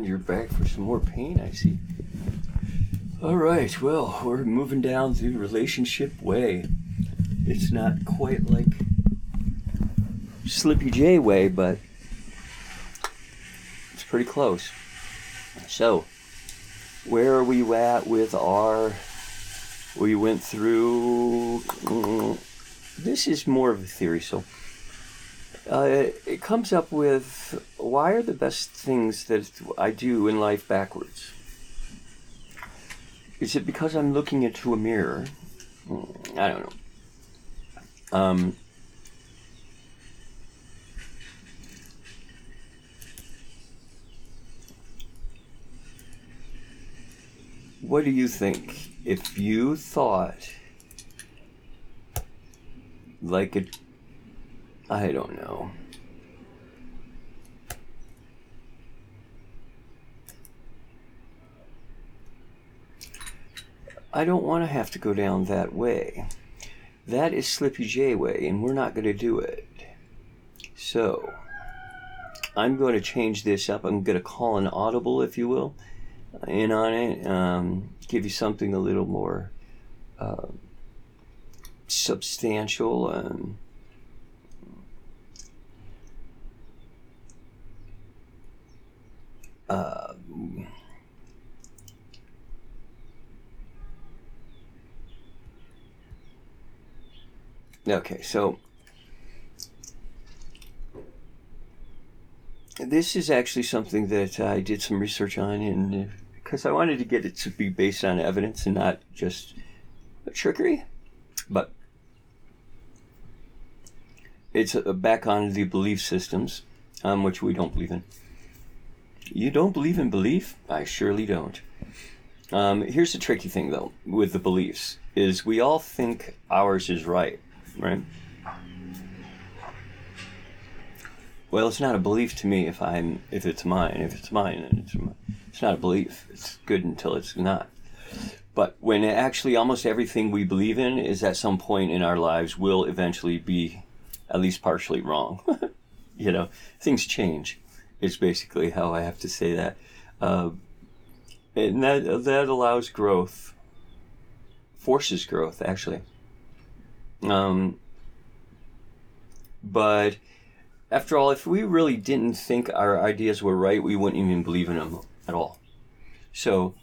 And you're back for some more pain, I see. All right, well, we're moving down the relationship way. It's not quite like Slippy J way, but it's pretty close. So, where are we at with our. We went through. mm, this is more of a theory, so. Uh, it comes up with why are the best things that I do in life backwards? Is it because I'm looking into a mirror? Mm, I don't know. Um, what do you think if you thought like it I don't know. I don't want to have to go down that way. That is Slippy J way, and we're not going to do it. So, I'm going to change this up. I'm going to call an audible, if you will, in on it. Um, give you something a little more uh, substantial. Um, uh, okay, so this is actually something that I did some research on, and because I wanted to get it to be based on evidence and not just trickery, but it's uh, back on the belief systems, um, which we don't believe in. You don't believe in belief? I surely don't. Um, here's the tricky thing, though, with the beliefs is we all think ours is right, right? Well, it's not a belief to me if I'm if it's mine. If it's mine, then it's mine. It's not a belief. It's good until it's not. But when actually almost everything we believe in is at some point in our lives will eventually be at least partially wrong. you know, things change is basically how I have to say that. Uh, and that, that allows growth, forces growth, actually. Um, but after all, if we really didn't think our ideas were right, we wouldn't even believe in them at all. So,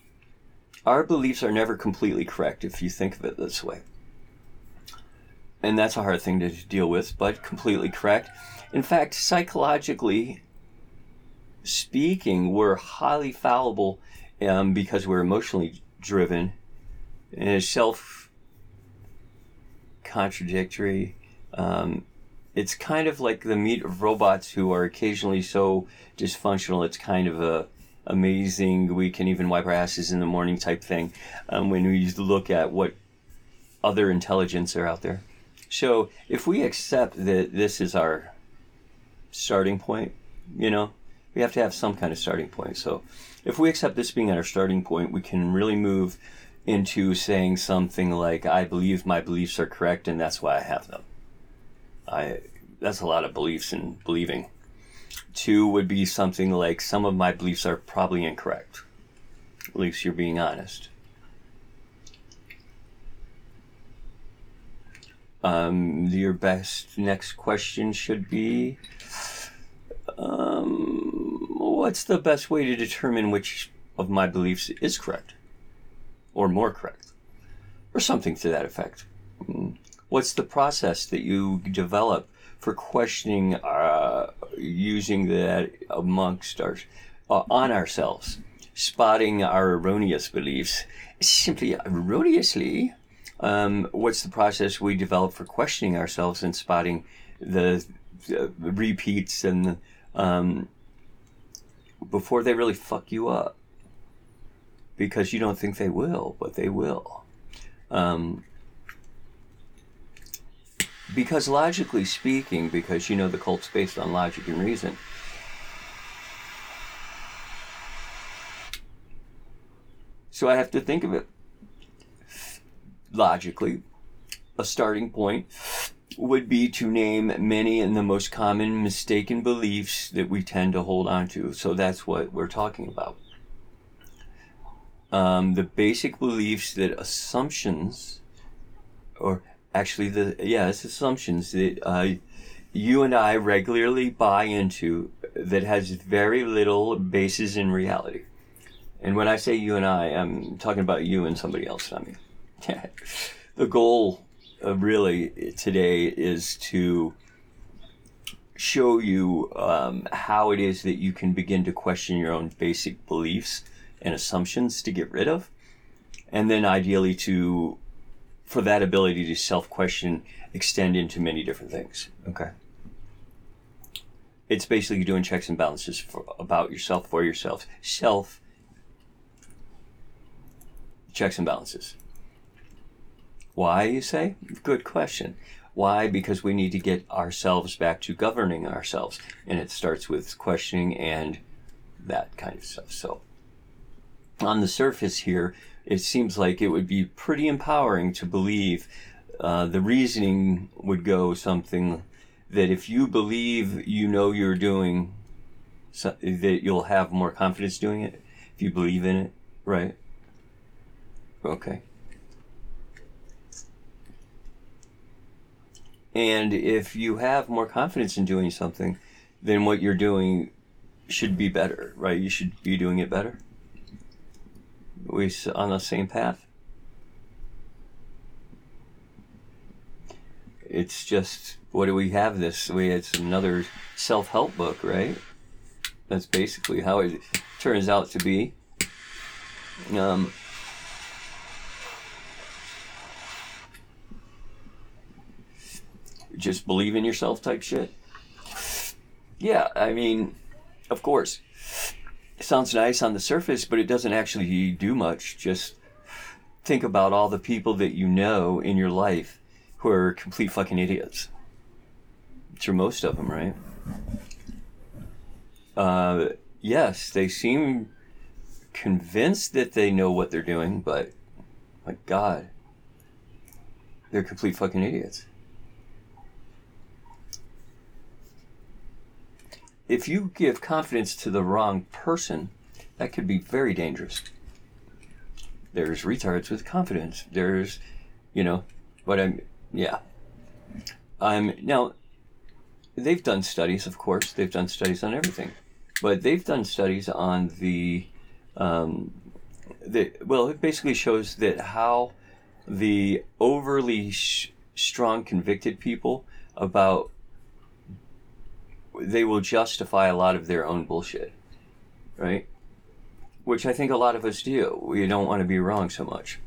our beliefs are never completely correct if you think of it this way. And that's a hard thing to deal with, but completely correct. In fact, psychologically, speaking, we're highly fallible um, because we're emotionally driven and self contradictory. Um, it's kind of like the meat of robots who are occasionally so dysfunctional. It's kind of a amazing. We can even wipe our asses in the morning type thing um, when we look at what other intelligence are out there. So if we accept that this is our starting point, you know, we have to have some kind of starting point. So if we accept this being our starting point, we can really move into saying something like, I believe my beliefs are correct and that's why I have them. I that's a lot of beliefs in believing. Two would be something like some of my beliefs are probably incorrect. At least you're being honest. Um, your best next question should be um, what's the best way to determine which of my beliefs is correct or more correct or something to that effect. Hmm. what's the process that you develop for questioning uh, using that amongst our uh, on ourselves spotting our erroneous beliefs? Simply erroneously um, what's the process we develop for questioning ourselves and spotting the, the repeats and um, before they really fuck you up because you don't think they will, but they will. Um, because logically speaking, because you know the cult's based on logic and reason. So I have to think of it logically. A starting point would be to name many and the most common mistaken beliefs that we tend to hold on to. So that's what we're talking about. Um, the basic beliefs that assumptions, or actually the yeah, it's assumptions that uh, you and I regularly buy into that has very little basis in reality. And when I say you and I, I'm talking about you and somebody else. I mean, the goal uh, really today is to show you um, how it is that you can begin to question your own basic beliefs and assumptions to get rid of, and then ideally to for that ability to self-question extend into many different things. Okay. It's basically doing checks and balances for, about yourself for yourself. Self checks and balances. Why, you say? Good question. Why? Because we need to get ourselves back to governing ourselves. And it starts with questioning and that kind of stuff. So, on the surface here, it seems like it would be pretty empowering to believe uh, the reasoning would go something that if you believe you know you're doing, so, that you'll have more confidence doing it. If you believe in it, right? Okay. And if you have more confidence in doing something, then what you're doing should be better, right? You should be doing it better. We on the same path. It's just what do we have this? We it's another self-help book, right? That's basically how it turns out to be. Um, just believe in yourself type shit. Yeah, I mean, of course, it sounds nice on the surface, but it doesn't actually do much. Just think about all the people that you know in your life who are complete fucking idiots. Through most of them, right? Uh, yes, they seem convinced that they know what they're doing, but my God, they're complete fucking idiots. If you give confidence to the wrong person, that could be very dangerous. There's retards with confidence. There's, you know, what I'm, yeah. I'm now. They've done studies, of course. They've done studies on everything, but they've done studies on the, um, the well, it basically shows that how the overly sh- strong convicted people about they will justify a lot of their own bullshit, right? Which I think a lot of us do. We don't want to be wrong so much.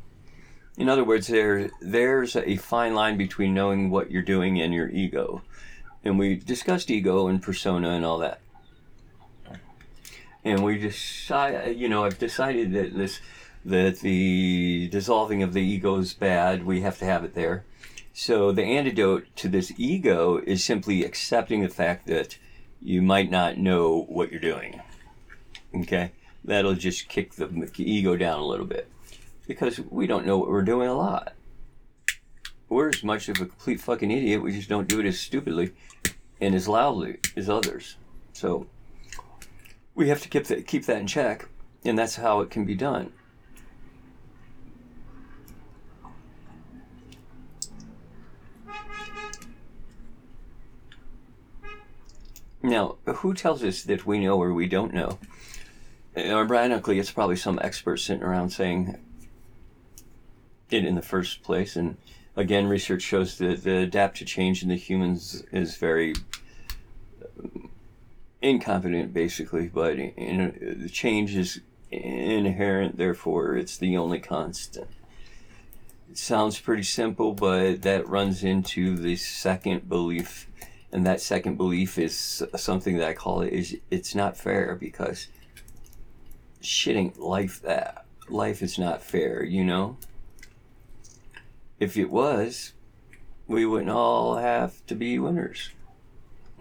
In other words, there there's a fine line between knowing what you're doing and your ego, and we discussed ego and persona and all that. And we decide, you know, I've decided that this that the dissolving of the ego is bad. We have to have it there so the antidote to this ego is simply accepting the fact that you might not know what you're doing. Okay? That'll just kick the ego down a little bit. Because we don't know what we're doing a lot. We're as much of a complete fucking idiot, we just don't do it as stupidly and as loudly as others. So we have to keep that, keep that in check, and that's how it can be done. Now, who tells us that we know or we don't know? Ironically, it's probably some expert sitting around saying it in the first place. And again, research shows that the adapt to change in the humans is very incompetent, basically. But in, the change is inherent, therefore, it's the only constant. It sounds pretty simple, but that runs into the second belief and that second belief is something that I call it is it's not fair because shitting life that life is not fair, you know? If it was, we wouldn't all have to be winners.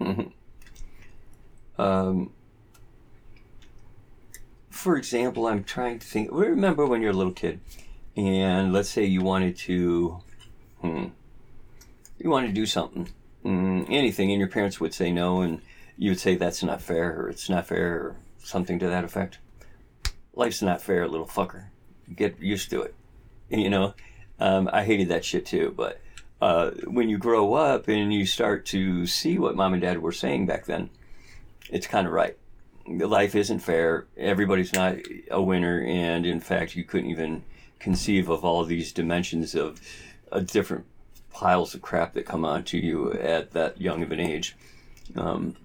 um, for example, I'm trying to think. Remember when you're a little kid, and let's say you wanted to, hmm, you want to do something, mm, anything, and your parents would say no, and you would say that's not fair, or it's not fair, or something to that effect. Life's not fair, little fucker. Get used to it. You know, um, I hated that shit too, but uh, when you grow up and you start to see what mom and dad were saying back then, it's kind of right. Life isn't fair. Everybody's not a winner, and in fact, you couldn't even conceive of all these dimensions of uh, different piles of crap that come onto you at that young of an age. Um,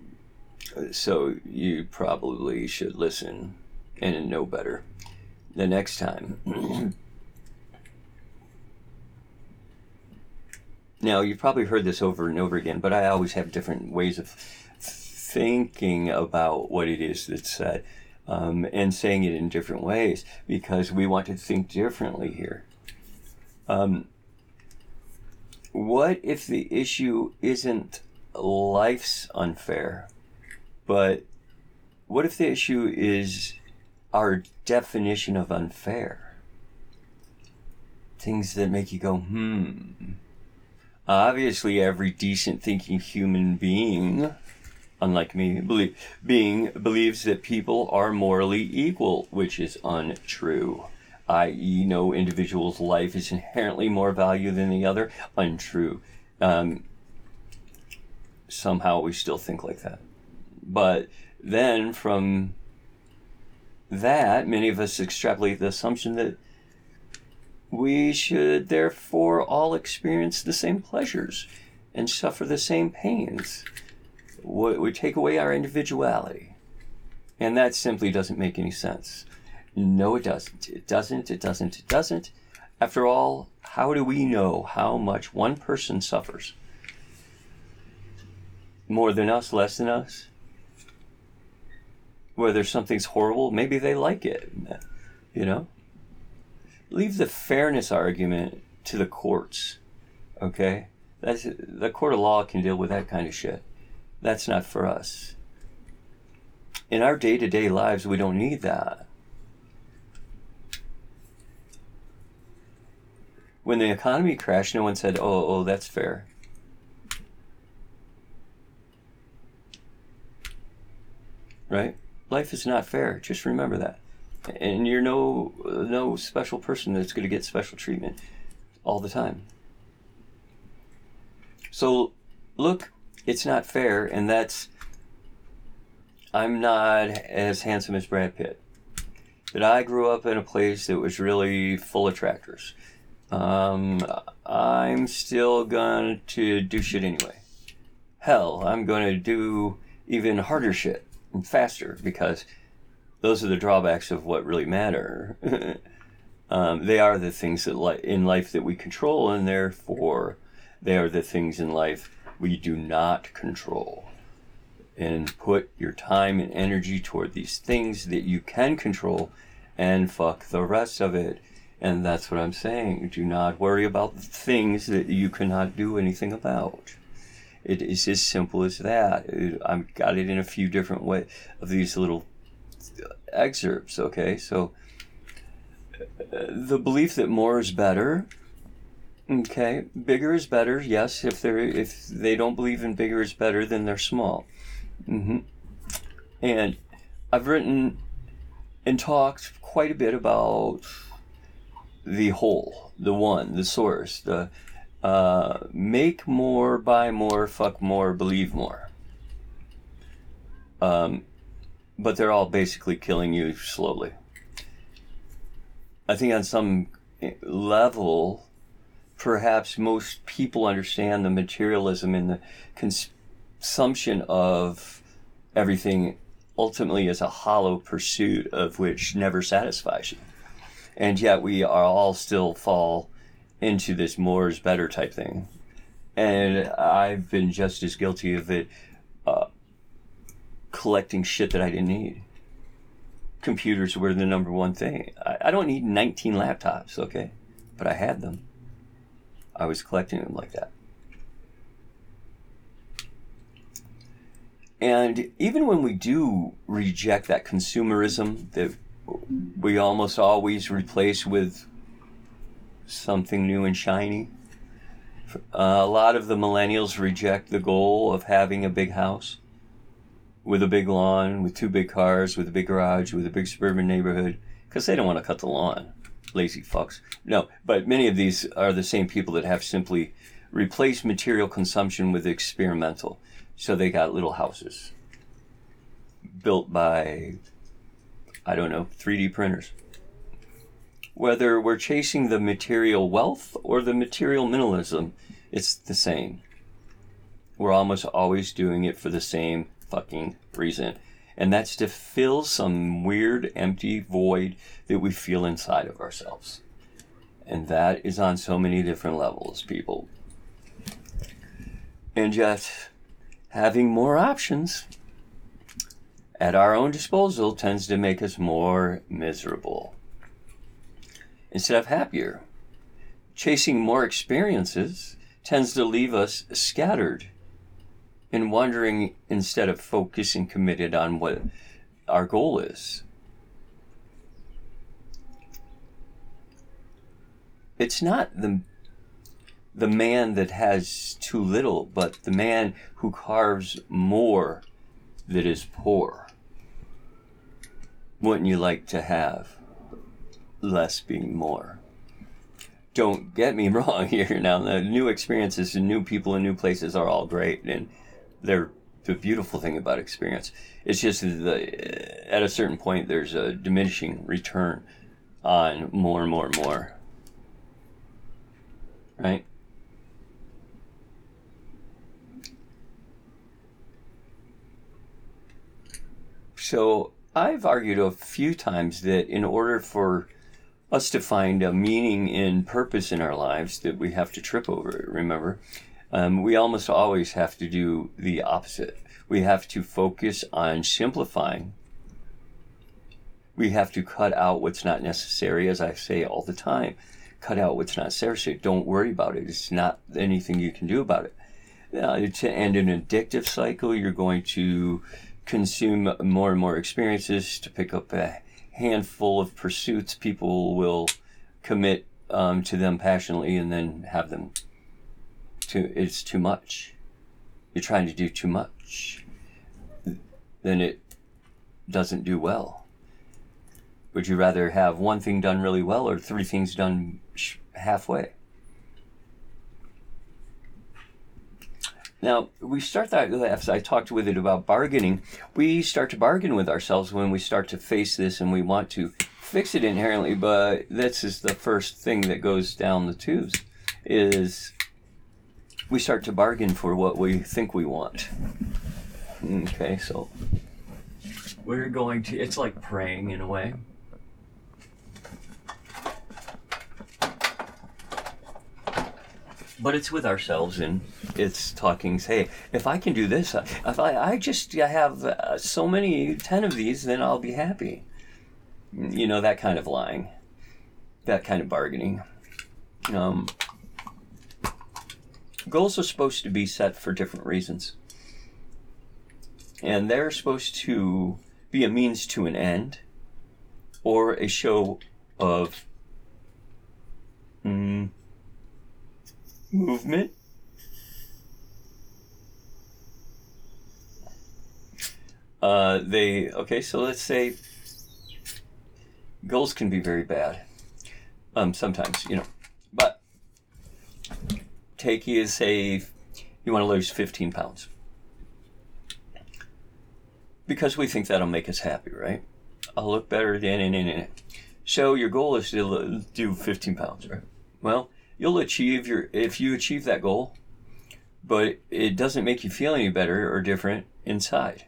so you probably should listen and know better the next time. now, you've probably heard this over and over again, but I always have different ways of thinking about what it is that's said um, and saying it in different ways because we want to think differently here. Um, what if the issue isn't life's unfair, but what if the issue is our definition of unfair? Things that make you go, hmm. Obviously, every decent thinking human being unlike me, believe, being believes that people are morally equal, which is untrue. I.e., no individual's life is inherently more value than the other. Untrue. Um, somehow we still think like that. But then from that, many of us extrapolate the assumption that we should therefore all experience the same pleasures and suffer the same pains We take away our individuality. And that simply doesn't make any sense. No, it doesn't. It doesn't, it doesn't, it doesn't. After all, how do we know how much one person suffers? More than us, less than us? Whether something's horrible, maybe they like it. You know? Leave the fairness argument to the courts. Okay? That's the court of law can deal with that kind of shit. That's not for us. In our day to day lives, we don't need that. When the economy crashed, no one said, oh, oh, that's fair. Right? Life is not fair. Just remember that. And you're no no special person that's going to get special treatment all the time. So look it's not fair, and that's I'm not as handsome as Brad Pitt. But I grew up in a place that was really full of tractors. Um, I'm still going to do shit anyway. Hell, I'm going to do even harder shit and faster because those are the drawbacks of what really matter. um, they are the things that li- in life that we control, and therefore they are the things in life we do not control. And put your time and energy toward these things that you can control and fuck the rest of it. And that's what I'm saying. Do not worry about things that you cannot do anything about. It is as simple as that. I've got it in a few different ways of these little excerpts, okay? So, uh, the belief that more is better Okay, bigger is better. Yes, if they're if they don't believe in bigger is better, then they're small. Mm-hmm. And I've written and talked quite a bit about the whole, the one, the source, the uh, make more, buy more, fuck more, believe more. Um, but they're all basically killing you slowly. I think on some level, perhaps most people understand the materialism and the consumption of everything ultimately is a hollow pursuit of which never satisfies you. And yet we are all still fall into this more is better type thing. And I've been just as guilty of it, uh, collecting shit that I didn't need. Computers were the number one thing. I, I don't need 19 laptops, okay? But I had them. I was collecting them like that. And even when we do reject that consumerism that we almost always replace with something new and shiny, Uh, a lot of the millennials reject the goal of having a big house with a big lawn, with two big cars, with a big garage, with a big suburban neighborhood, because they don't want to cut the lawn. Lazy fucks. No, but many of these are the same people that have simply replaced material consumption with experimental. So they got little houses built by, I don't know, 3D printers. Whether we're chasing the material wealth or the material minimalism, it's the same. We're almost always doing it for the same fucking reason. And that's to fill some weird empty void that we feel inside of ourselves. And that is on so many different levels, people. And yet, having more options at our own disposal tends to make us more miserable instead of happier. Chasing more experiences tends to leave us scattered and wondering instead of focusing committed on what our goal is. It's not the the man that has too little, but the man who carves more that is poor. Wouldn't you like to have less being more. Don't get me wrong here. Now, the new experiences and new people and new places are all great, and they're the beautiful thing about experience. It's just the at a certain point there's a diminishing return on more and more and more. Right? So I've argued a few times that in order for us to find a meaning and purpose in our lives that we have to trip over. it. Remember, um, we almost always have to do the opposite. We have to focus on simplifying. We have to cut out what's not necessary, as I say all the time. Cut out what's not necessary. Don't worry about it. It's not anything you can do about it. Uh, to end an addictive cycle, you're going to consume more and more experiences to pick up a handful of pursuits, people will commit um, to them passionately and then have them too. It's too much. You're trying to do too much. Then it doesn't do well. Would you rather have one thing done really well or three things done halfway? Now, we start that, uh, as I talked with it about bargaining, we start to bargain with ourselves when we start to face this and we want to fix it inherently, but this is the first thing that goes down the tubes, is we start to bargain for what we think we want. Okay, so we're going to, it's like praying in a way. But it's with ourselves and it's talking hey if i can do this uh, if i, I just have uh, so many 10 of these then i'll be happy. You know that kind of lying that kind of bargaining. Um, goals are supposed to be set for different reasons. And they're supposed to be a means to an end or a show of mm, movement. Uh, they okay. So let's say goals can be very bad. Um, sometimes you know, but take you say you want to lose fifteen pounds because we think that'll make us happy, right? I'll look better than in in So your goal is to do fifteen pounds, right? Well, you'll achieve your if you achieve that goal but it doesn't make you feel any better or different inside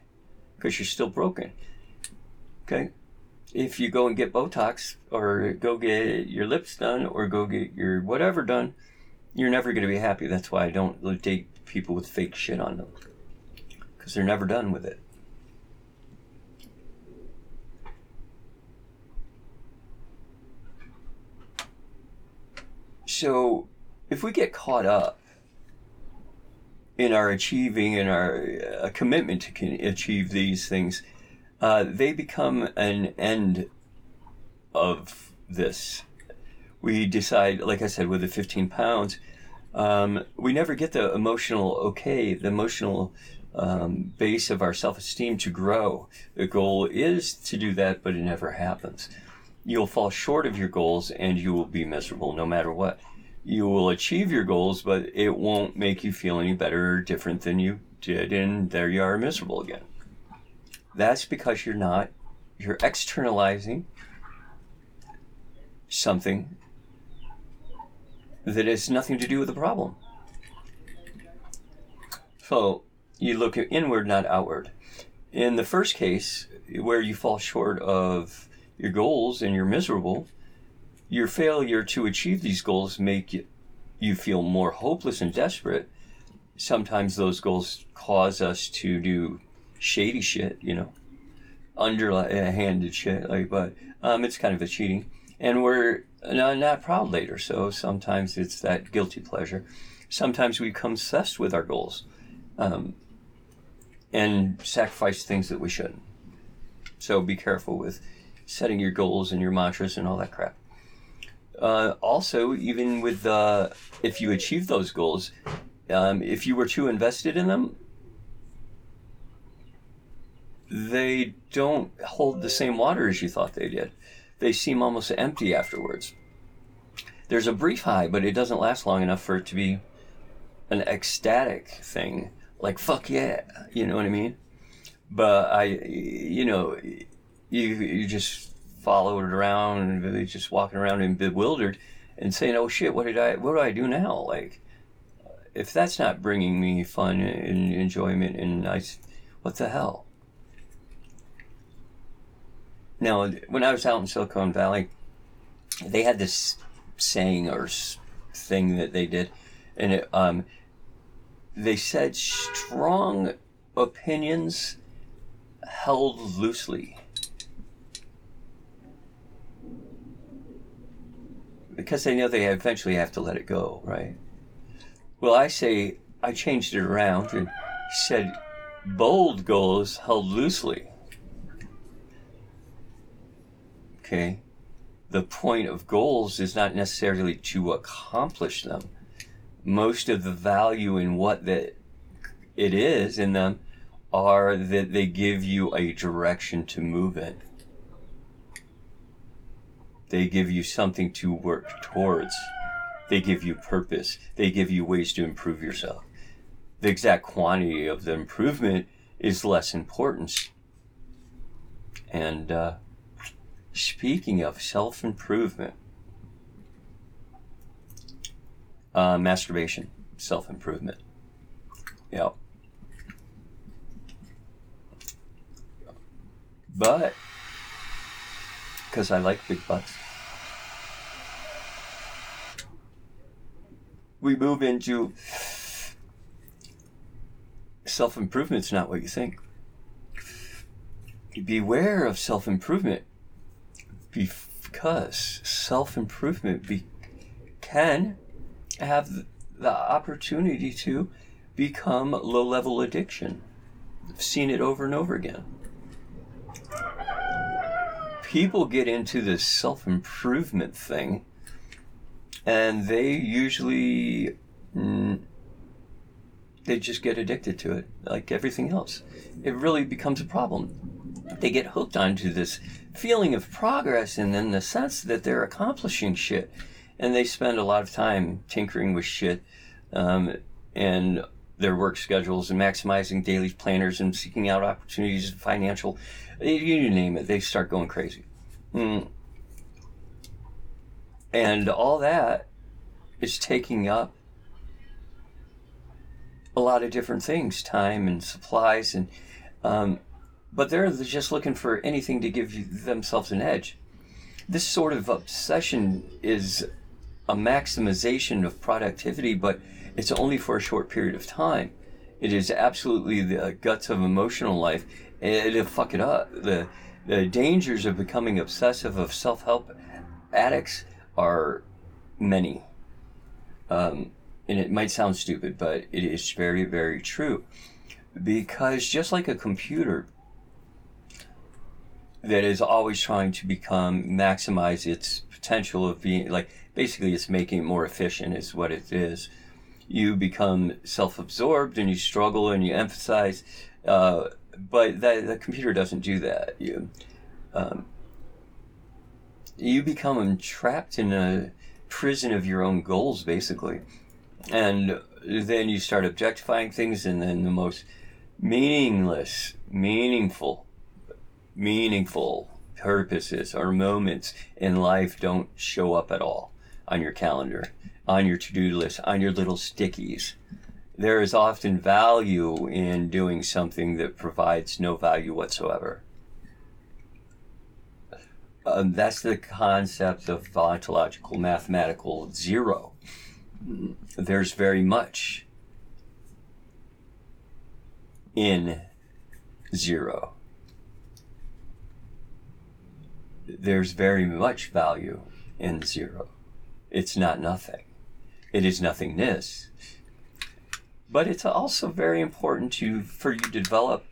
because you're still broken okay? If you go and get botox or go get your lips done or go get your whatever done you're never going to be happy. That's why i don't date people with fake shit on them because they're never done with it so if we get caught up in our achieving and our uh, commitment to achieve these things, uh, they become an end of this. We decide, like I said, with the 15 pounds, Um, we never get the emotional okay, the emotional um, base of our self esteem to grow. The goal is to do that, but it never happens. You'll fall short of your goals and you will be miserable no matter what. You will achieve your goals, but it won't make you feel any better or different than you did, and there you are miserable again. That's because you're not, you're externalizing something that has nothing to do with the problem. So you look inward, not outward. In the first case, where you fall short of your goals and you're miserable, your failure to achieve these goals make you, feel more hopeless and desperate. Sometimes those goals cause us to do shady shit, you know, underhanded shit. Like, but um, it's kind of a cheating, and we're not, not proud later. So sometimes it's that guilty pleasure. Sometimes we become obsessed with our goals. Um, and sacrifice things that we shouldn't. So be careful with setting your goals and your mantras and all that crap. Uh, also, even with uh, if you achieve those goals, um, if you were too invested in them, they don't hold the same water as you thought they did. They seem almost empty afterwards. There's a brief high, but it doesn't last long enough for it to be an ecstatic thing like fuck yeah, you know what I mean? But I, you know, you you just followed around and just walking around and bewildered and saying, oh shit, what did I, what do I do now? Like, if that's not bringing me fun and enjoyment and nice, what the hell? Now, when I was out in Silicon Valley, they had this saying or thing that they did, and it, um, they said strong opinions held loosely. Because they know they eventually have to let it go, right? Well, I say I changed it around and said bold goals held loosely. Okay? The point of goals is not necessarily to accomplish them most of the value in what that it is in them are that they give you a direction to move in. They give you something to work towards. They give you purpose. They give you ways to improve yourself. The exact quantity of the improvement is less important. And uh, speaking of self improvement, Uh, masturbation, self improvement. Yep. But, because I like big butts, we move into self improvement's not what you think. Beware of self improvement because self improvement be- can have the opportunity to become low level addiction. I've seen it over and over again. People get into this self improvement thing, and they usually mm, they just get addicted to it, like everything else. It really becomes a problem. They get hooked onto this feeling of progress and then the sense that they're accomplishing shit and they spend a lot of time tinkering with shit um, and their work schedules and maximizing daily planners and seeking out opportunities and financial you name it they start going crazy mm. and all that is taking up a lot of different things time and supplies and um, but they're just looking for anything to give themselves an edge this sort of obsession is a maximization of productivity, but it's only for a short period of time. It is absolutely the guts of emotional life. and It'll fuck it up. The, the dangers of becoming obsessive of self help addicts are many. Um, and it might sound stupid, but it is very, very true. Because just like a computer that is always trying to become, maximize its potential of being like basically it's making it more efficient is what it is you become self-absorbed and you struggle and you emphasize. Uh, but that the computer doesn't do that. You um, you become trapped in a prison of your own goals, basically, and then you start objectifying things, and then the most meaningless, meaningful, meaningful purposes or moments in life don't show up at all on your calendar, on your to do list, on your little stickies. There is often value in doing something that provides no value whatsoever. Um, that's the concept of ontological mathematical zero. There's very much in zero. There's very much value in zero. It's not nothing. It is nothingness. But it's also very important to for you to develop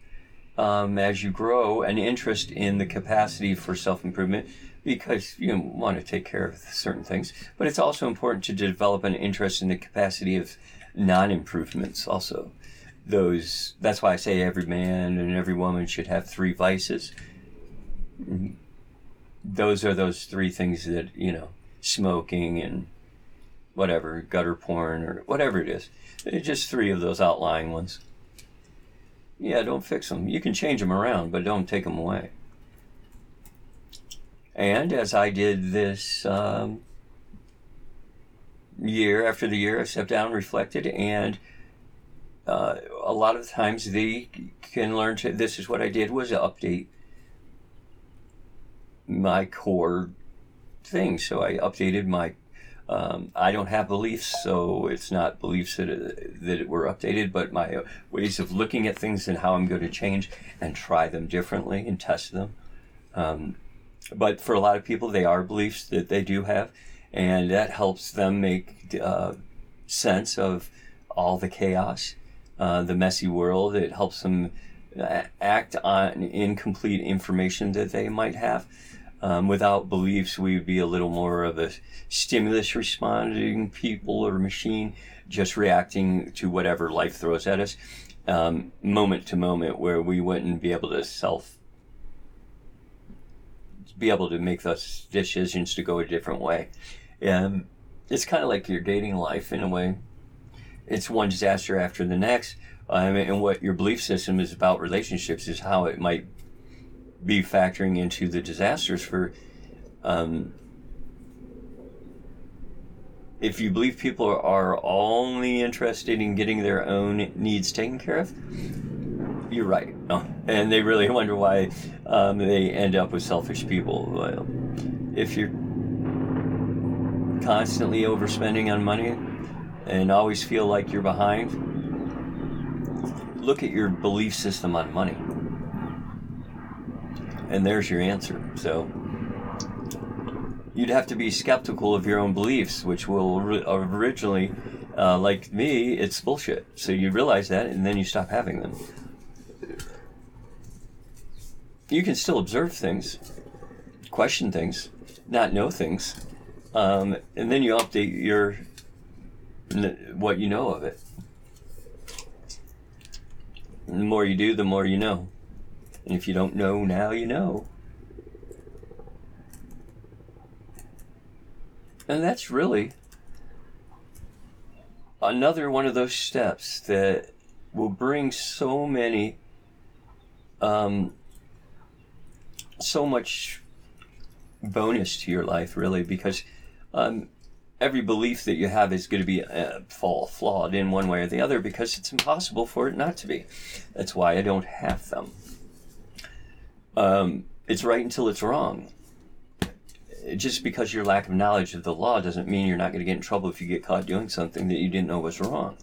um, as you grow an interest in the capacity for self improvement because you want to take care of certain things. But it's also important to develop an interest in the capacity of non improvements also those that's why I say every man and every woman should have three vices. Those are those three things that, you know, smoking and whatever, gutter porn or whatever it is. Just three of those outlying ones. Yeah, don't fix them. You can change them around, but don't take them away. And as I did this um, year after the year, I stepped down, reflected, and uh, a lot of times they can learn to this is what i did was update my core thing so i updated my um, i don't have beliefs so it's not beliefs that, that were updated but my ways of looking at things and how i'm going to change and try them differently and test them um, but for a lot of people they are beliefs that they do have and that helps them make uh, sense of all the chaos uh, the messy world. It helps them uh, act on incomplete information that they might have. Um, without beliefs, we would be a little more of a stimulus responding people or machine, just reacting to whatever life throws at us, um, moment to moment, where we wouldn't be able to self be able to make those decisions to go a different way. And it's kind of like your dating life in a way it's one disaster after the next. Um, and what your belief system is about relationships is how it might be factoring into the disasters for. Um, if you believe people are only interested in getting their own needs taken care of, you're right. Oh, and they really wonder why um, they end up with selfish people. Well, if you're constantly overspending on money, and always feel like you're behind, look at your belief system on money. And there's your answer. So you'd have to be skeptical of your own beliefs, which will originally, uh, like me, it's bullshit. So you realize that, and then you stop having them. You can still observe things, question things, not know things, um, and then you update your what you know of it. The more you do, the more you know. And if you don't know now, you know. And that's really another one of those steps that will bring so many, um, so much bonus to your life, really, because um, every belief that you have is going to be uh, fall flawed in one way or the other because it's impossible for it not to be. That's why I don't have them. Um, it's right until it's wrong. Just because your lack of knowledge of the law doesn't mean you're not going to get in trouble if you get caught doing something that you didn't know was wrong.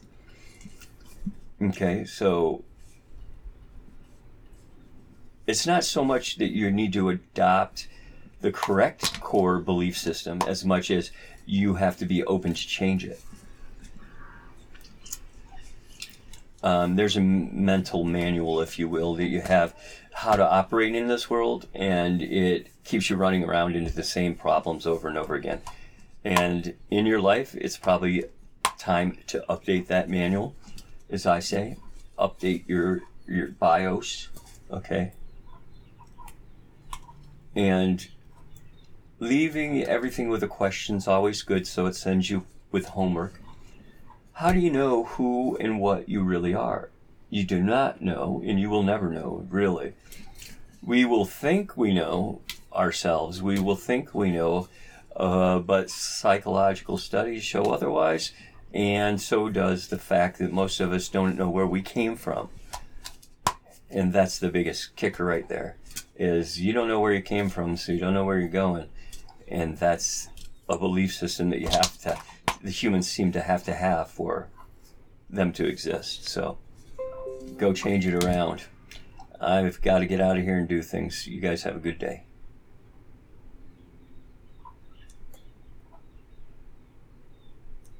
Okay, so it's not so much that you need to adopt the correct core belief system as much as you have to be open to change it. Um, there's a mental manual, if you will, that you have how to operate in this world, and it keeps you running around into the same problems over and over again. And in your life, it's probably time to update that manual, as I say, update your your BIOS, okay, and leaving everything with a question is always good, so it sends you with homework. How do you know who and what you really are? You do not know, and you will never know, really. We will think we know ourselves, we will think we know, uh, but psychological studies show otherwise, and so does the fact that most of us don't know where we came from. And that's the biggest kicker right there is you don't know where you came from, so you don't know where you're going. And that's a belief system that you have to, the humans seem to have to have for them to exist. So go change it around. I've got to get out of here and do things. You guys have a good day.